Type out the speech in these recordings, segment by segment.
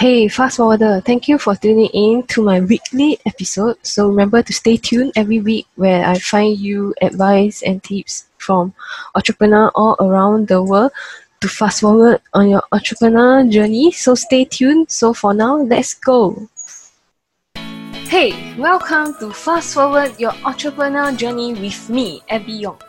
Hey, fast forwarder, thank you for tuning in to my weekly episode. So remember to stay tuned every week where I find you advice and tips from entrepreneurs all around the world to fast forward on your entrepreneur journey. So stay tuned. So for now, let's go. Hey, welcome to Fast Forward Your Entrepreneur Journey with me, Abby Yong.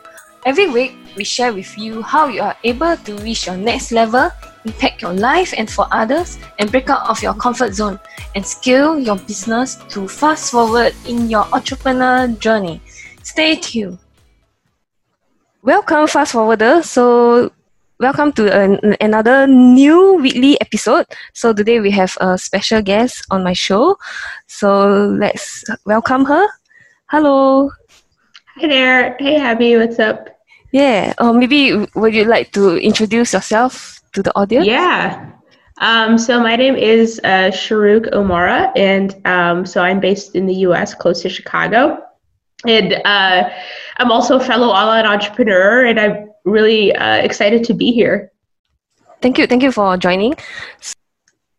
Every week, we share with you how you are able to reach your next level, impact your life and for others, and break out of your comfort zone and scale your business to fast forward in your entrepreneur journey. Stay tuned. Welcome, fast forwarder. So, welcome to an, another new weekly episode. So today we have a special guest on my show. So let's welcome her. Hello. Hi there. Hey, Abby. What's up? Yeah. Or uh, maybe would you like to introduce yourself to the audience? Yeah. Um, so my name is uh, Sherouk Omara, and um, so I'm based in the U.S., close to Chicago. And uh, I'm also a fellow online entrepreneur, and I'm really uh, excited to be here. Thank you, thank you for joining.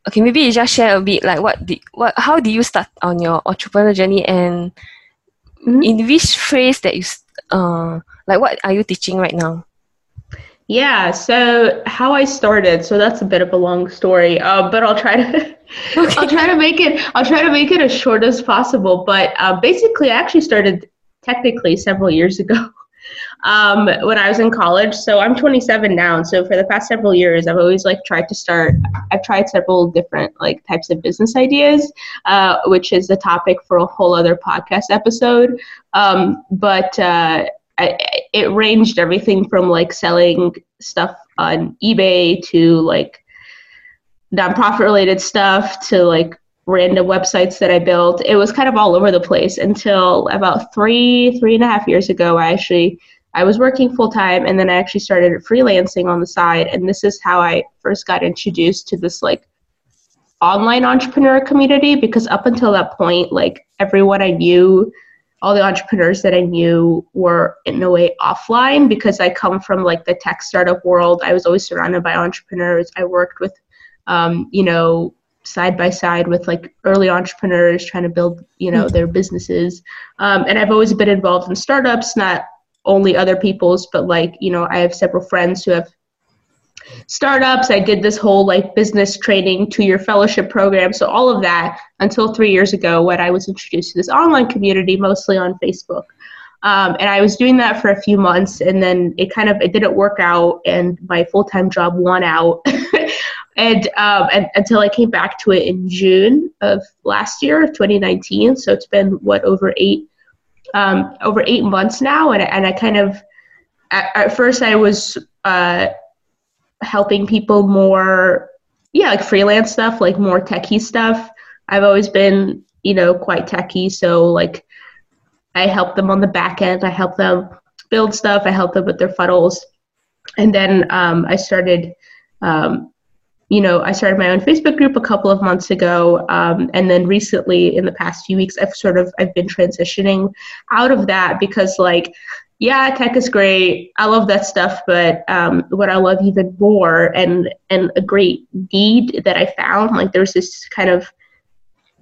Okay, maybe you just share a bit like what did, what how do you start on your entrepreneur journey and mm-hmm. in which phase that you uh like what are you teaching right now? Yeah, so how I started, so that's a bit of a long story, uh, but I'll try to okay. I'll try to make it I'll try to make it as short as possible. But uh, basically, I actually started technically several years ago um, when I was in college. So I'm 27 now, and so for the past several years, I've always like tried to start. I've tried several different like types of business ideas, uh, which is the topic for a whole other podcast episode. Um, but uh, I, it ranged everything from like selling stuff on eBay to like nonprofit related stuff to like random websites that I built. It was kind of all over the place until about three, three and a half years ago. I actually I was working full time and then I actually started freelancing on the side. And this is how I first got introduced to this like online entrepreneur community because up until that point, like everyone I knew, all the entrepreneurs that I knew were in a way offline because I come from like the tech startup world. I was always surrounded by entrepreneurs. I worked with, um, you know, side by side with like early entrepreneurs trying to build you know their businesses um, and i've always been involved in startups not only other people's but like you know i have several friends who have startups. I did this whole like business training two year fellowship program. So all of that until three years ago when i was introduced to this online community mostly on facebook. Um, and i was doing that for a few months and then it kind of it didn't work out and my full-time job won out. And, um, and until i came back to it in june of last year 2019 so it's been what over eight um, over eight months now, and and I kind of at, at first I was uh, helping people more, yeah, like freelance stuff, like more techie stuff. I've always been, you know, quite techie, so like I help them on the back end. I help them build stuff. I help them with their funnels, and then um, I started um, you know, I started my own Facebook group a couple of months ago, um, and then recently, in the past few weeks, I've sort of I've been transitioning out of that because, like, yeah, tech is great. I love that stuff, but um, what I love even more, and and a great need that I found, like, there's this kind of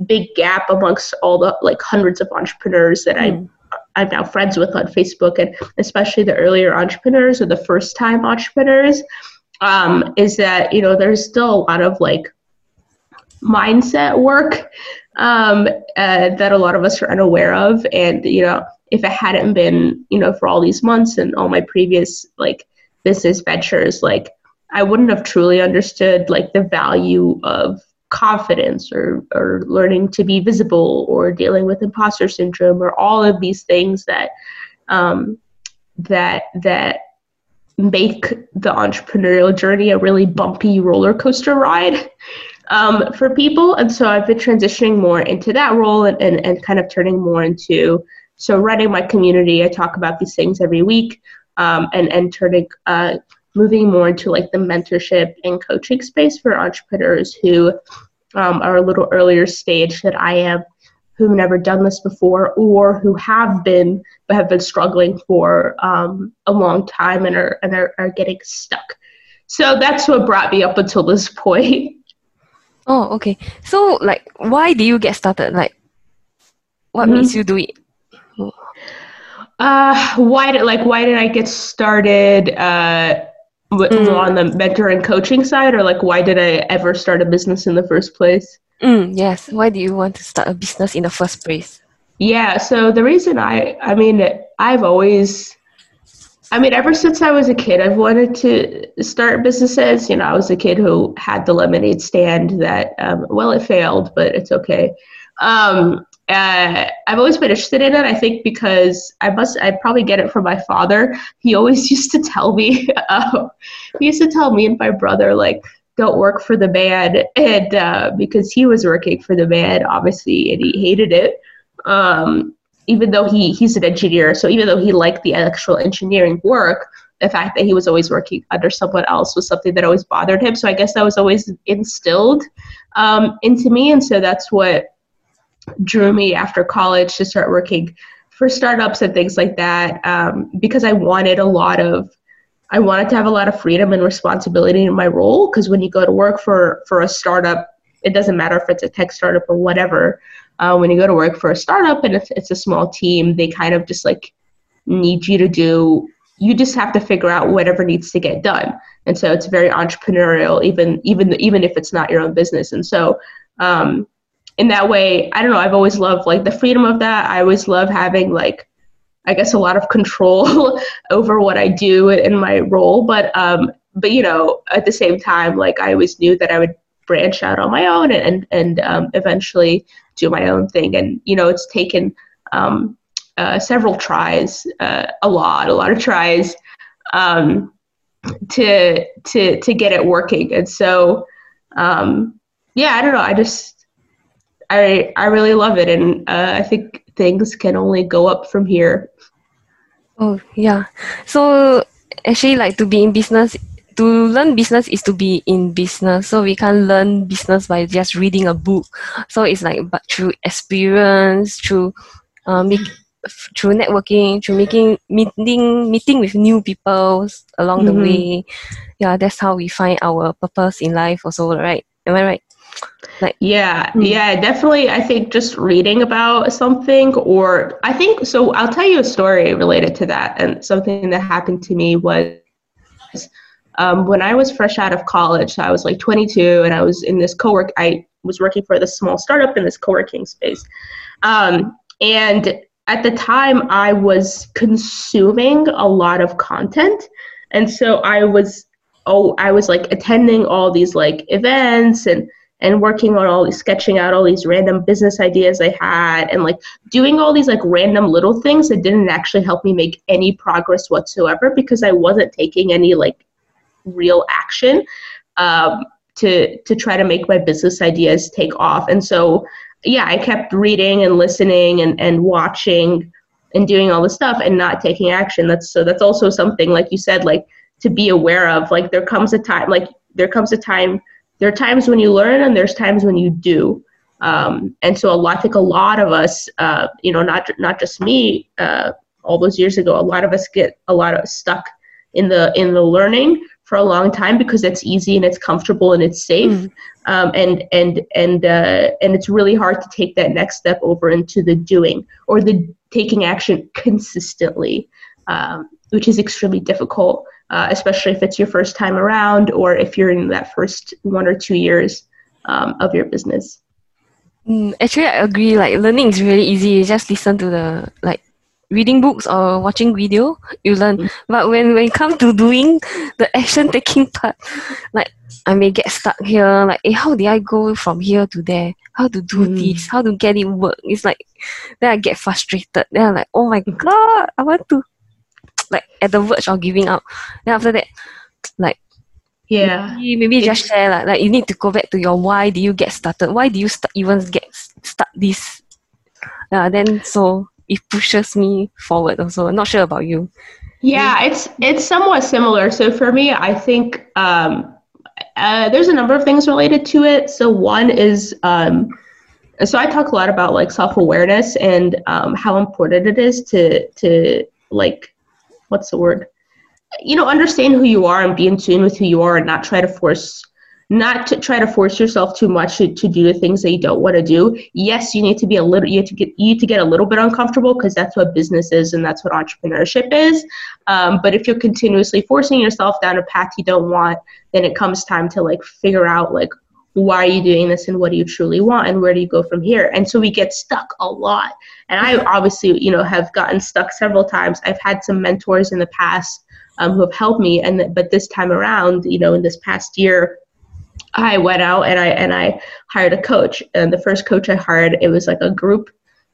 big gap amongst all the like hundreds of entrepreneurs that mm. I. I'm now friends with on Facebook, and especially the earlier entrepreneurs or the first time entrepreneurs um, is that you know there's still a lot of like mindset work um, uh, that a lot of us are unaware of, and you know if it hadn't been you know for all these months and all my previous like business ventures, like I wouldn't have truly understood like the value of confidence or or learning to be visible or dealing with imposter syndrome or all of these things that um, that that make the entrepreneurial journey a really bumpy roller coaster ride um, for people. And so I've been transitioning more into that role and, and, and kind of turning more into so running my community. I talk about these things every week um, and, and turning, uh, moving more into like the mentorship and coaching space for entrepreneurs who um, are a little earlier stage that I am who've never done this before or who have been but have been struggling for um, a long time and are and are, are getting stuck. So that's what brought me up until this point. Oh, okay. So, like, why did you get started? Like, what Mhm. makes you do it? Uh, why did like why did I get started uh, w- Mm. on the mentor and coaching side, or like why did I ever start a business in the first place? Mm, yes. Why do you want to start a business in the first place? Yeah, so the reason I I mean I've always I mean ever since I was a kid I've wanted to start businesses. You know, I was a kid who had the lemonade stand that um, well it failed, but it's okay. Um, uh, I've always been interested in it. I think because I must I probably get it from my father. He always used to tell me uh, he used to tell me and my brother like don't work for the man and uh, because he was working for the man obviously and he hated it um, even though he he's an engineer, so even though he liked the actual engineering work, the fact that he was always working under someone else was something that always bothered him. So I guess that was always instilled um, into me, and so that's what drew me after college to start working for startups and things like that um, because I wanted a lot of I wanted to have a lot of freedom and responsibility in my role because when you go to work for for a startup, it doesn't matter if it's a tech startup or whatever uh, when you go to work for a startup and if it's a small team, they kind of just like need you to do. You just have to figure out whatever needs to get done, and so it's very entrepreneurial, even even even if it's not your own business. And so, um, in that way, I don't know. I've always loved like the freedom of that. I always love having like, I guess, a lot of control over what I do in my role. But um, but you know, at the same time, like I always knew that I would branch out on my own and and um, eventually do my own thing. And you know, it's taken um, uh, several tries, uh, a lot, a lot of tries um, to to to get it working. And so, um, yeah, I don't know. I just I I really love it, and uh, I think things can only go up from here. Oh, yeah. So, actually, like to be in business, to learn business is to be in business. So, we can't learn business by just reading a book. So, it's like but through experience, through uh, make, through networking, through making meeting meeting with new people along the Mhm. way. Yeah, that's how we find our purpose in life. Also, right? Am I right? Like, Yeah, Mm. yeah, definitely. I think just reading about something, or I think so. I'll tell you a story related to that, and something that happened to me was um, when I was fresh out of college. So I was like 22, and I was in this co-work. I was working for this small startup in this co-working space, um, and at the time, I was consuming a lot of content, and so I was oh, I was like attending all these like events and and working on all these sketching out all these random business ideas I had and like doing all these like random little things that didn't actually help me make any progress whatsoever because I wasn't taking any like real action um, to to try to make my business ideas take off. And so yeah, I kept reading and listening and, and watching and doing all this stuff and not taking action. That's so that's also something like you said, like to be aware of. Like there comes a time like there comes a time there are times when you learn and there's times when you do. Um, and so a lot, I think a lot of us, uh, you know, not not just me, uh, all those years ago, a lot of us get a lot of stuck in the in the learning for a long time because it's easy and it's comfortable and it's safe, Mm. um, and and and uh, and it's really hard to take that next step over into the doing or the taking action consistently, um, which is extremely difficult uh, especially if it's your first time around or if you're in that first one or two years um, of your business. Mm, actually, I agree. Like learning is really easy. You just listen to the like reading books or watching video, you learn. Mm. But when when it come to doing the action taking part, like I may get stuck here. Like, eh, how did I go from here to there? How to do Mm. this? How to get it work? It's like then I get frustrated. Then I'm like, oh my god, I want to like at the verge of giving up. Then after that, like Yeah. maybe, maybe just share like, like you need to go back to your why do you get started why do you st- even get start this yeah then so it pushes me forward also I'm not sure about you Yeah, it's it's somewhat similar. So for me, I think um, uh, there's a number of things related to it. So one is um, so I talk a lot about like self awareness and um, how important it is to to like what's the word you know understand who you are and be in tune with who you are and not try to force not to try to force yourself too much to, to do the things that you don't want to do. Yes, you need to be a little, you to get, you to get a little bit uncomfortable because that's what business is and that's what entrepreneurship is. Um, but if you're continuously forcing yourself down a path you don't want, then it comes time to like figure out like why are you doing this and what do you truly want and where do you go from here and so we get stuck a lot and i obviously you know have gotten stuck several times i've had some mentors in the past um, who have helped me and but this time around you know in this past year I went out and I and I hired a coach. And the first coach I hired, it was like a group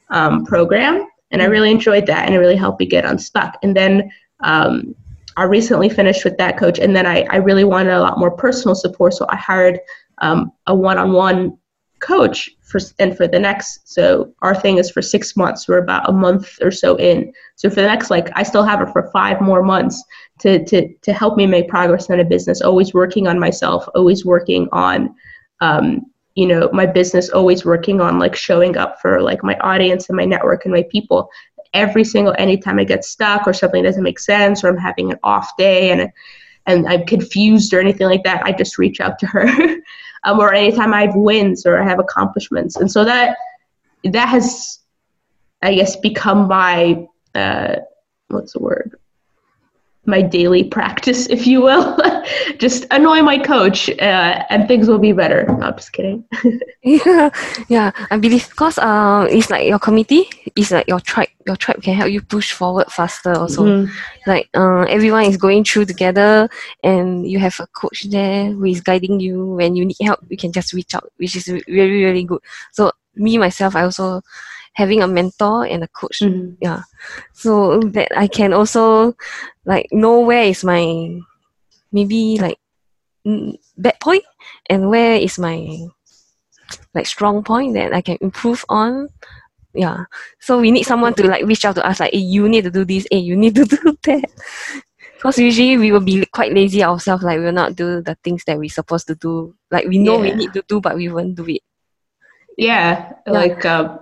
um, program, and I mm-hmm. really enjoyed that, and it really helped me get unstuck. And then um, I recently finished with that coach, and then I, I really wanted a lot more personal support, so I hired um, a one-on-one coach for and for the next so our thing is for six months we're about a month or so in so for the next like i still have it for five more months to to to help me make progress in a business always working on myself always working on um, you know my business always working on like showing up for like my audience and my network and my people every single anytime i get stuck or something doesn't make sense or i'm having an off day and and i'm confused or anything like that i just reach out to her um, or anytime I have wins or I have accomplishments. And so that that has, I guess, become my uh, what's the word? My daily practice, if you will. just annoy my coach, uh, and things will be better. No, I'm just kidding. yeah, yeah. I believe because uh, it's like your committee, it's like your tribe. Your tribe can help you push forward faster. Also, mm. like uh, everyone is going through together, and you have a coach there who is guiding you. When you need help, you can just reach out, which is really really good. So me myself, I also having a mentor and a coach. Mm. Yeah, so that I can also like know where is my maybe like bad point and where is my like strong point that I can improve on. Yeah. So we need someone to like reach out to us like, hey, you need to do this, hey, you need to do that. Because usually we will be quite lazy ourselves, like we will not do the things that we're supposed to do. Like we know yeah. we need to do, but we won't do it. Yeah, yeah. like um,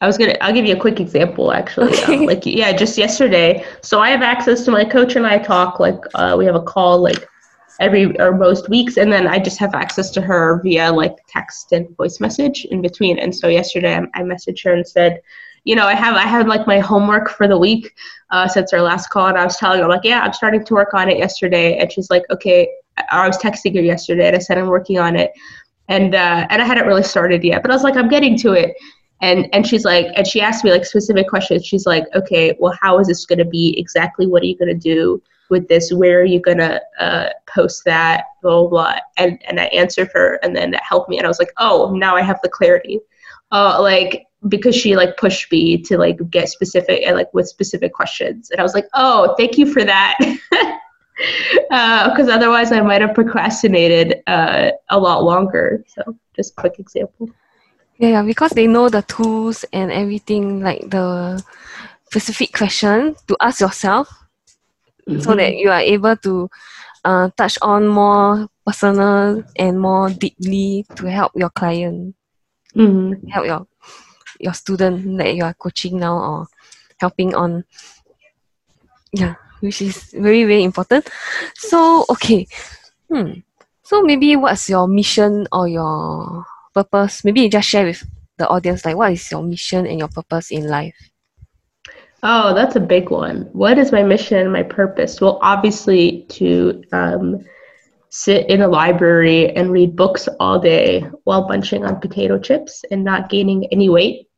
I was gonna. I'll give you a quick example, actually. Okay. Um, like, yeah, just yesterday. So I have access to my coach, and I talk. Like, uh, we have a call like every or most weeks, and then I just have access to her via like text and voice message in between. And so yesterday, I, I messaged her and said, you know, I have I had like my homework for the week uh, since our last call, and I was telling her like, yeah, I'm starting to work on it yesterday, and she's like, okay. I was texting her yesterday, and I said I'm working on it, and uh, and I hadn't really started yet, but I was like, I'm getting to it and and she's like and she asked me like specific questions. She's like okay well how is this going to be? Exactly what are you going to do with this? Where are you going to uh, post that? Blah, blah blah. And and i answered her and then that helped me. And i was like oh now i have the clarity. Uh, like because she like pushed me to like get specific and like with specific questions. And i was like oh thank you for that. Because uh, otherwise i might have procrastinated uh, a lot longer. So just quick example yeah, yeah, because they know the tools and everything, like the specific question to ask yourself, mm-hmm. so that you are able to uh, touch on more personal and more deeply to help your client, mm-hmm. help your your student that you are coaching now or helping on. Yeah, which is very very important. So okay, hmm. So maybe what's your mission or your purpose? Maybe you just share with the audience like what is your mission and your purpose in life? Oh, that's a big one. What is my mission and my purpose? Well, obviously to um, sit in a library and read books all day while munching on potato chips and not gaining any weight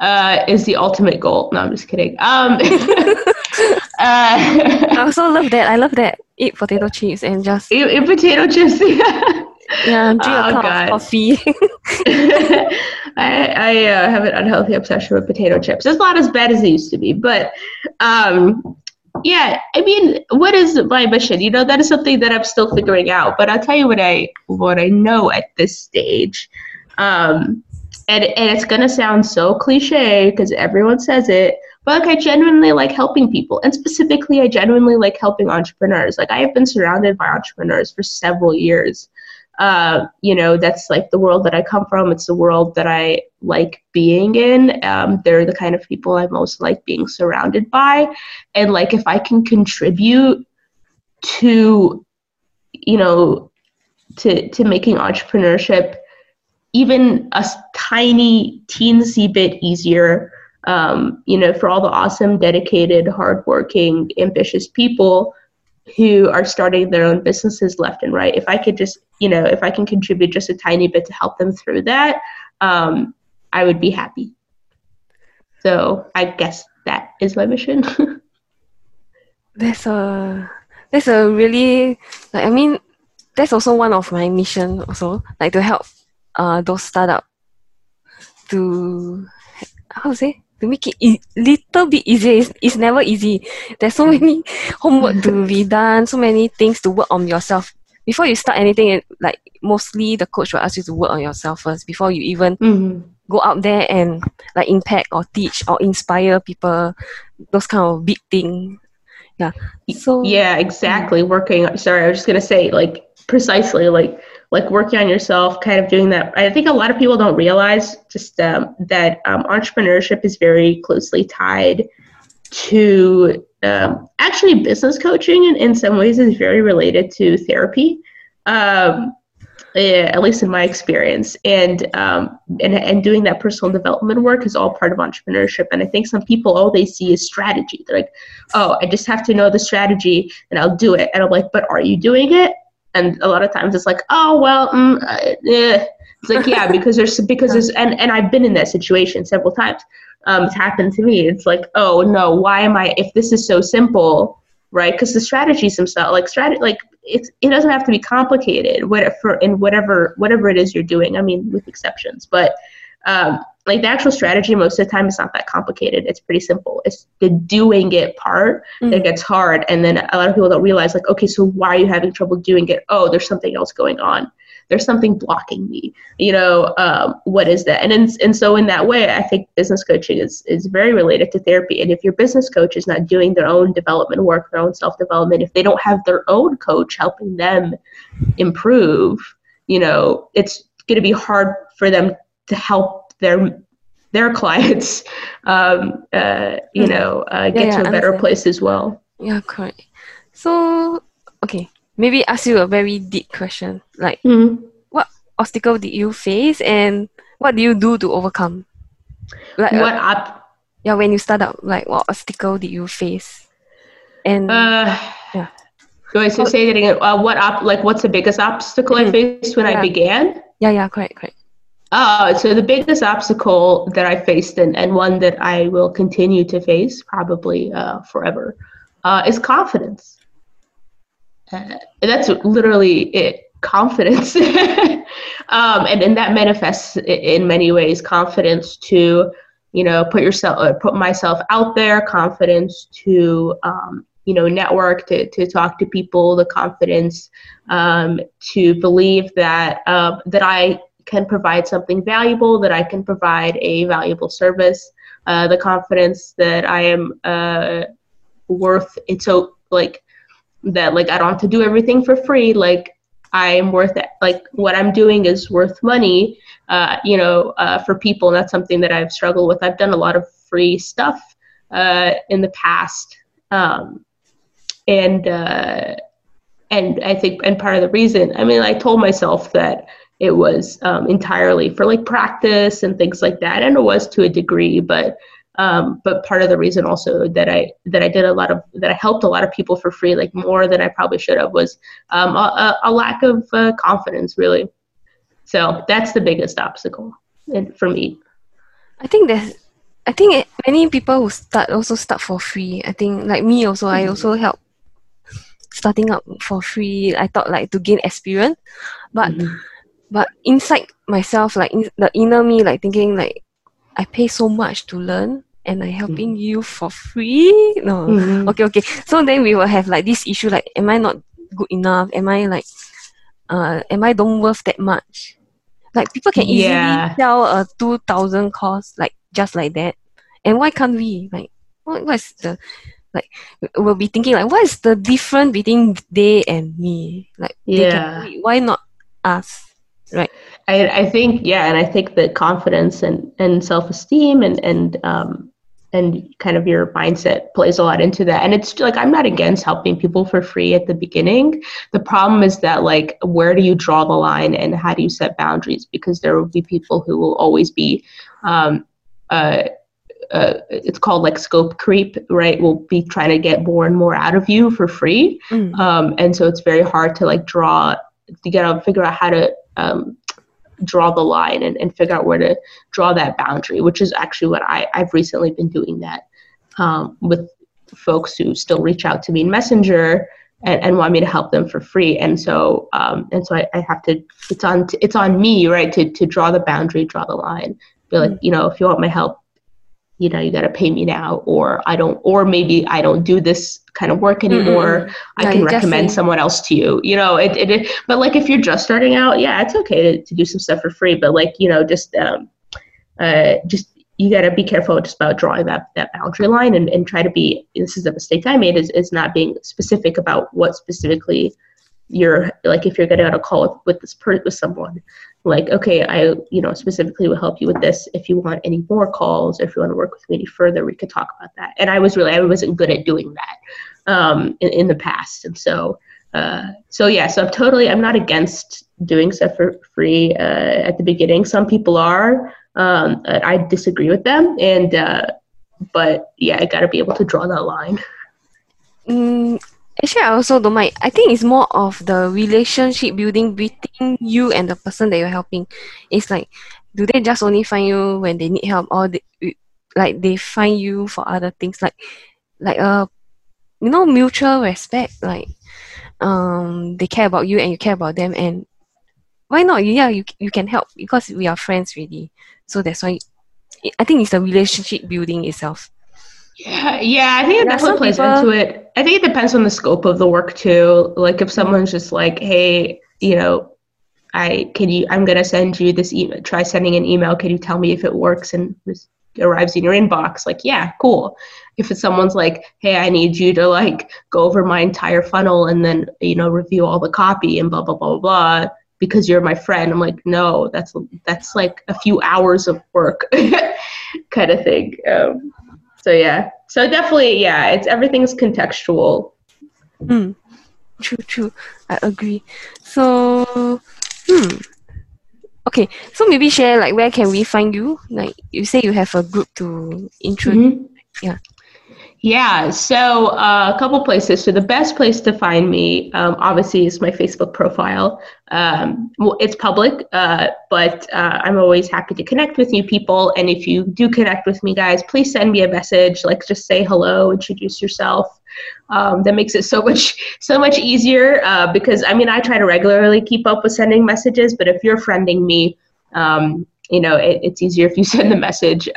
uh, is the ultimate goal. No, I'm just kidding. Um, uh, I also love that. I love that. Eat potato chips and just eat, eat potato chips. Yeah, drink oh, a cup God. of coffee. I, I uh, have an unhealthy obsession with potato chips. It's not as bad as it used to be, but um, yeah, I mean, what is my mission? You know, that is something that I'm still figuring out. But I'll tell you what I what I know at this stage. Um, and, and it's gonna sound so cliche because everyone says it, but like I genuinely like helping people, and specifically, I genuinely like helping entrepreneurs. Like I have been surrounded by entrepreneurs for several years uh, you know, that's like the world that I come from. It's the world that I like being in. Um, they're the kind of people I most like being surrounded by. And like, if I can contribute to, you know, to to making entrepreneurship even a tiny teensy bit easier um, you know for all the awesome dedicated hardworking ambitious people who are starting their own businesses left and right if i could just you know if i can contribute just a tiny bit to help them through that um, i would be happy. So i guess that is my mission. That's a that's a really like i mean that's also one of my mission also like to help uh those startup to how to say to make it e- little bit easier. It's, it's never easy. There's so many homework to be done so many things to work on yourself. Before you start anything like mostly the coach will ask you to work on yourself first before you even mm-hmm. go out there and like impact or teach or inspire people those kind of big thing. Yeah. So yeah exactly. working sorry i was just going to say like precisely like like working on yourself kind of doing that. I think a lot of people don't realize just um, that um, entrepreneurship is very closely tied to um, actually business coaching and in some ways is very related to therapy um, yeah, at least in my experience. And um, and and doing that personal development work is all part of entrepreneurship. And i think some people all they see is strategy. They're like oh i just have to know the strategy and i'll do it. And i'm like but are you doing it and a lot of times it's like oh well mm, uh, eh. it's like yeah because there's because there's and, and i've been in that situation several times. Um, it's happened to me. It's like oh no why am i if this is so simple right? Because the strategies themselves like strategy like it's it doesn't have to be complicated whatever in whatever whatever it is you're doing i mean with exceptions but um, like the actual strategy most of the time is not that complicated. It's pretty simple. It's the doing it part mm-hmm. that gets hard and then a lot of people don't realize like okay so why are you having trouble doing it? Oh there's something else going on. There's something blocking me. You know um, what is that? And in, and so in that way i think business coaching is is very related to therapy. And if your business coach is not doing their own development work their own self-development if they don't have their own coach helping them improve you know it's going to be hard for them to help their their clients um, uh, you mm. know uh, get yeah, yeah, to a better place as well yeah correct so okay maybe ask you a very deep question like mm. what obstacle did you face and what do you do to overcome like what uh, up yeah when you start out like what obstacle did you face and uh, yeah do I so say that again? Uh, what up? Like, what's the biggest obstacle mm-hmm. I faced when. I began? Yeah, yeah, correct, correct. Uh, so the biggest obstacle that I faced and, and one that I will continue to face probably uh, forever uh, is confidence. Uh, that's literally it confidence. um, and, and that manifests in many ways confidence to, you know, put yourself, uh, put myself out there, confidence to, um, you know, network, to, to talk to people, the confidence um, to believe that, uh, that I can provide something valuable, that I can provide a valuable service, uh, the confidence that I am uh, worth it. So like that, like I don't have to do everything for free. Like I am worth it. Like what I'm doing is worth money, uh, you know, uh, for people. And that's something that I've struggled with. I've done a lot of free stuff uh, in the past. Um, and, uh, and I think, and part of the reason, I mean, I told myself that it was um, entirely for like practice and things like that and it was to a degree but um, but part of the reason also that I that I did a lot of that I helped a lot of people for free, like more than I probably should have, was um, a, a, lack of uh, confidence, really. So that's the biggest obstacle and for me. I think there's, I think many people who start also start for free. I think like me also, mm-hmm. I also help starting up for free. I thought like to gain experience, but. Mm-hmm but inside myself like in, the inner me like thinking like i pay so much to learn and i'm helping mm. you for free? No. Mm-hmm. okay okay. So then we will have like this issue like am i not good enough? Am i like uh am i don't worth that much? Like people can easily yeah. sell a 2000 course like just like that. And why can't we? Like what, what's the like we'll be thinking like what is the difference between they and me? Like yeah can, why not us Right. I, I think yeah, and I think that confidence and, and self esteem and and um, and kind of your mindset plays a lot into that and it's like i'm not against helping people for free at the beginning the problem is that like where do you draw the line and how do you set boundaries because there will be people who will always be um, uh, uh, it's called like scope creep, right? Will be trying to get more and more out of you for free, mm. um, and so it's very hard to like draw. You gotta figure out how to um, draw the line and, and figure out where to draw that boundary, which is actually what I, I've recently been doing that um, with folks who still reach out to me in Messenger and, and want me to help them for free. And so um, and so I, I have to it's on it's on me, right, to to draw the boundary, draw the line. Be like, mm-hmm. you know, if you want my help, you know, you got to pay me now, or I don't, or maybe I don't do this kind of work anymore. Mm-hmm. I can recommend definitely. someone else to you. You know, it, it, it, but like if you're just starting out, yeah, it's okay to, to do some stuff for free. But like, you know, just, um, uh, just you got to be careful just about drawing that, that boundary line and, and try to be, this is a mistake I made is, is not being specific about what specifically you're like, if you're getting on a call with, with this per with someone, like okay i you know specifically will help you with this if you want any more calls or if you want to work with me any further we could talk about that. And i was really i wasn't good at doing that um, in, in the past. And so uh, so yeah so i'm totally i'm not against doing stuff for free uh, at the beginning. Some people are um, i disagree with them. And uh, but yeah i got to be able to draw that line. Mm, Actually, I also don't mind. I think it's more of the relationship building between you and the person that you're helping. It's like, do they just only find you when they need help, or they, like they find you for other things, like like a uh, you know mutual respect, like um they care about you and you care about them, and why not? Yeah, you you can help because we are friends really. So that's why I think it's the relationship building itself. Yeah, yeah, I think that's what plays people... into it. I think it depends on the scope of the work too. Like if someone's just like, hey, you know, I can you I'm gonna send you this email try sending an email, can you tell me if it works and arrives in your inbox? Like, yeah, cool. If it's someone's like, hey, I need you to like go over my entire funnel and then, you know, review all the copy and blah blah blah blah blah because you're my friend. I'm like, no, that's that's like a few hours of work kind of thing. Um, so yeah. So definitely yeah it's everything's contextual. Mm. true true. I agree. So hmm. Okay. So maybe share like where can we find you? Like you say you have a group to introduce mm-hmm. yeah yeah, so uh, a couple places. So the best place to find me, um, obviously, is my Facebook profile. Um, well, it's public, uh, but uh, I'm always happy to connect with new people. And if you do connect with me, guys, please send me a message. Like, just say hello, introduce yourself. Um, that makes it so much so much easier uh, because I mean I try to regularly keep up with sending messages, but if you're friending me, um, you know it, it's easier if you send the message.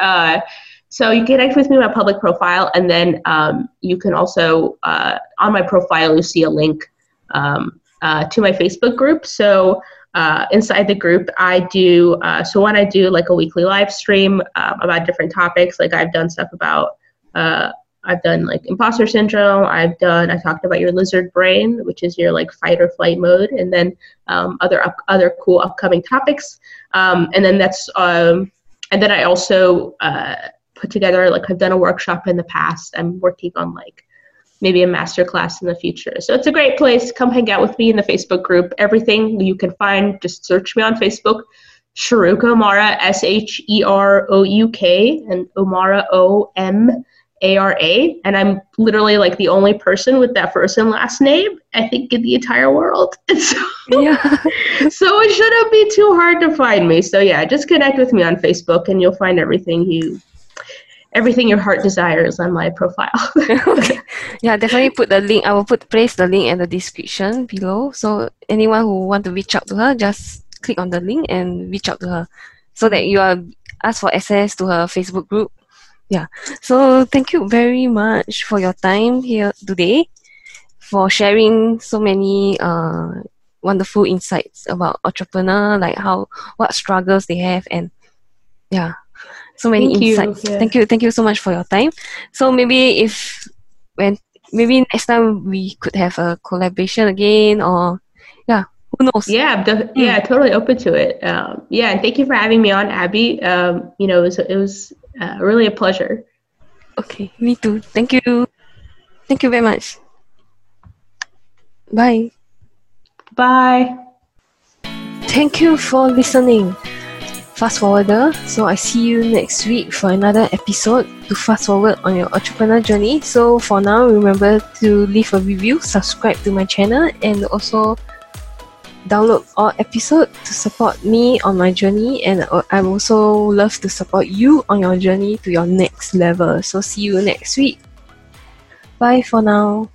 So you can connect with me on my public profile, and then um, you can also uh, on my profile you see a link um, uh, to my Facebook group. So uh, inside the group, I do uh, so when I do like a weekly live stream um, about different topics. Like I've done stuff about uh, I've done like imposter syndrome. I've done I talked about your lizard brain, which is your like fight or flight mode, and then um, other up, other cool upcoming topics. Um, and then that's um, and then I also uh, put together like I've done a workshop in the past. I'm working on like maybe a master class in the future. So it's a great place. Come hang out with me in the Facebook group. Everything you can find, just search me on Facebook. Sherouk Omara, S H E R O U K, and O'Mara O M A R A. And I'm literally like the only person with that first and last name, I think, in the entire world. So, yeah. so it shouldn't be too hard to find me. So yeah, just connect with me on Facebook and you'll find everything you everything your heart desires on my profile. okay. Yeah, definitely put the link. I will put place the link in the description below. So anyone who want to reach out to her, just click on the link and reach out to her, so that you are ask for access to her Facebook group. Yeah. So thank you very much for your time here today, for sharing so many uh wonderful insights about entrepreneur, like how what struggles they have, and yeah so many thank insights. You. Yeah. Thank you, thank you so much for your time. So maybe if when maybe next time we could have a collaboration again, or yeah, who knows? Yeah, def- mm. yeah, totally open to it. Um, yeah, and thank you for having me on, Abby. Um, you know, it was it was uh, really a pleasure. Okay, me too. Thank you. Thank you very much. Bye. Bye. Thank you for listening. Fast forwarder. So I see you next week for another episode to fast forward on your entrepreneur journey. So for now, remember to leave a review, subscribe to my channel, and also download all episodes to support me on my journey. And I also love to support you on your journey to your next level. So see you next week. Bye for now.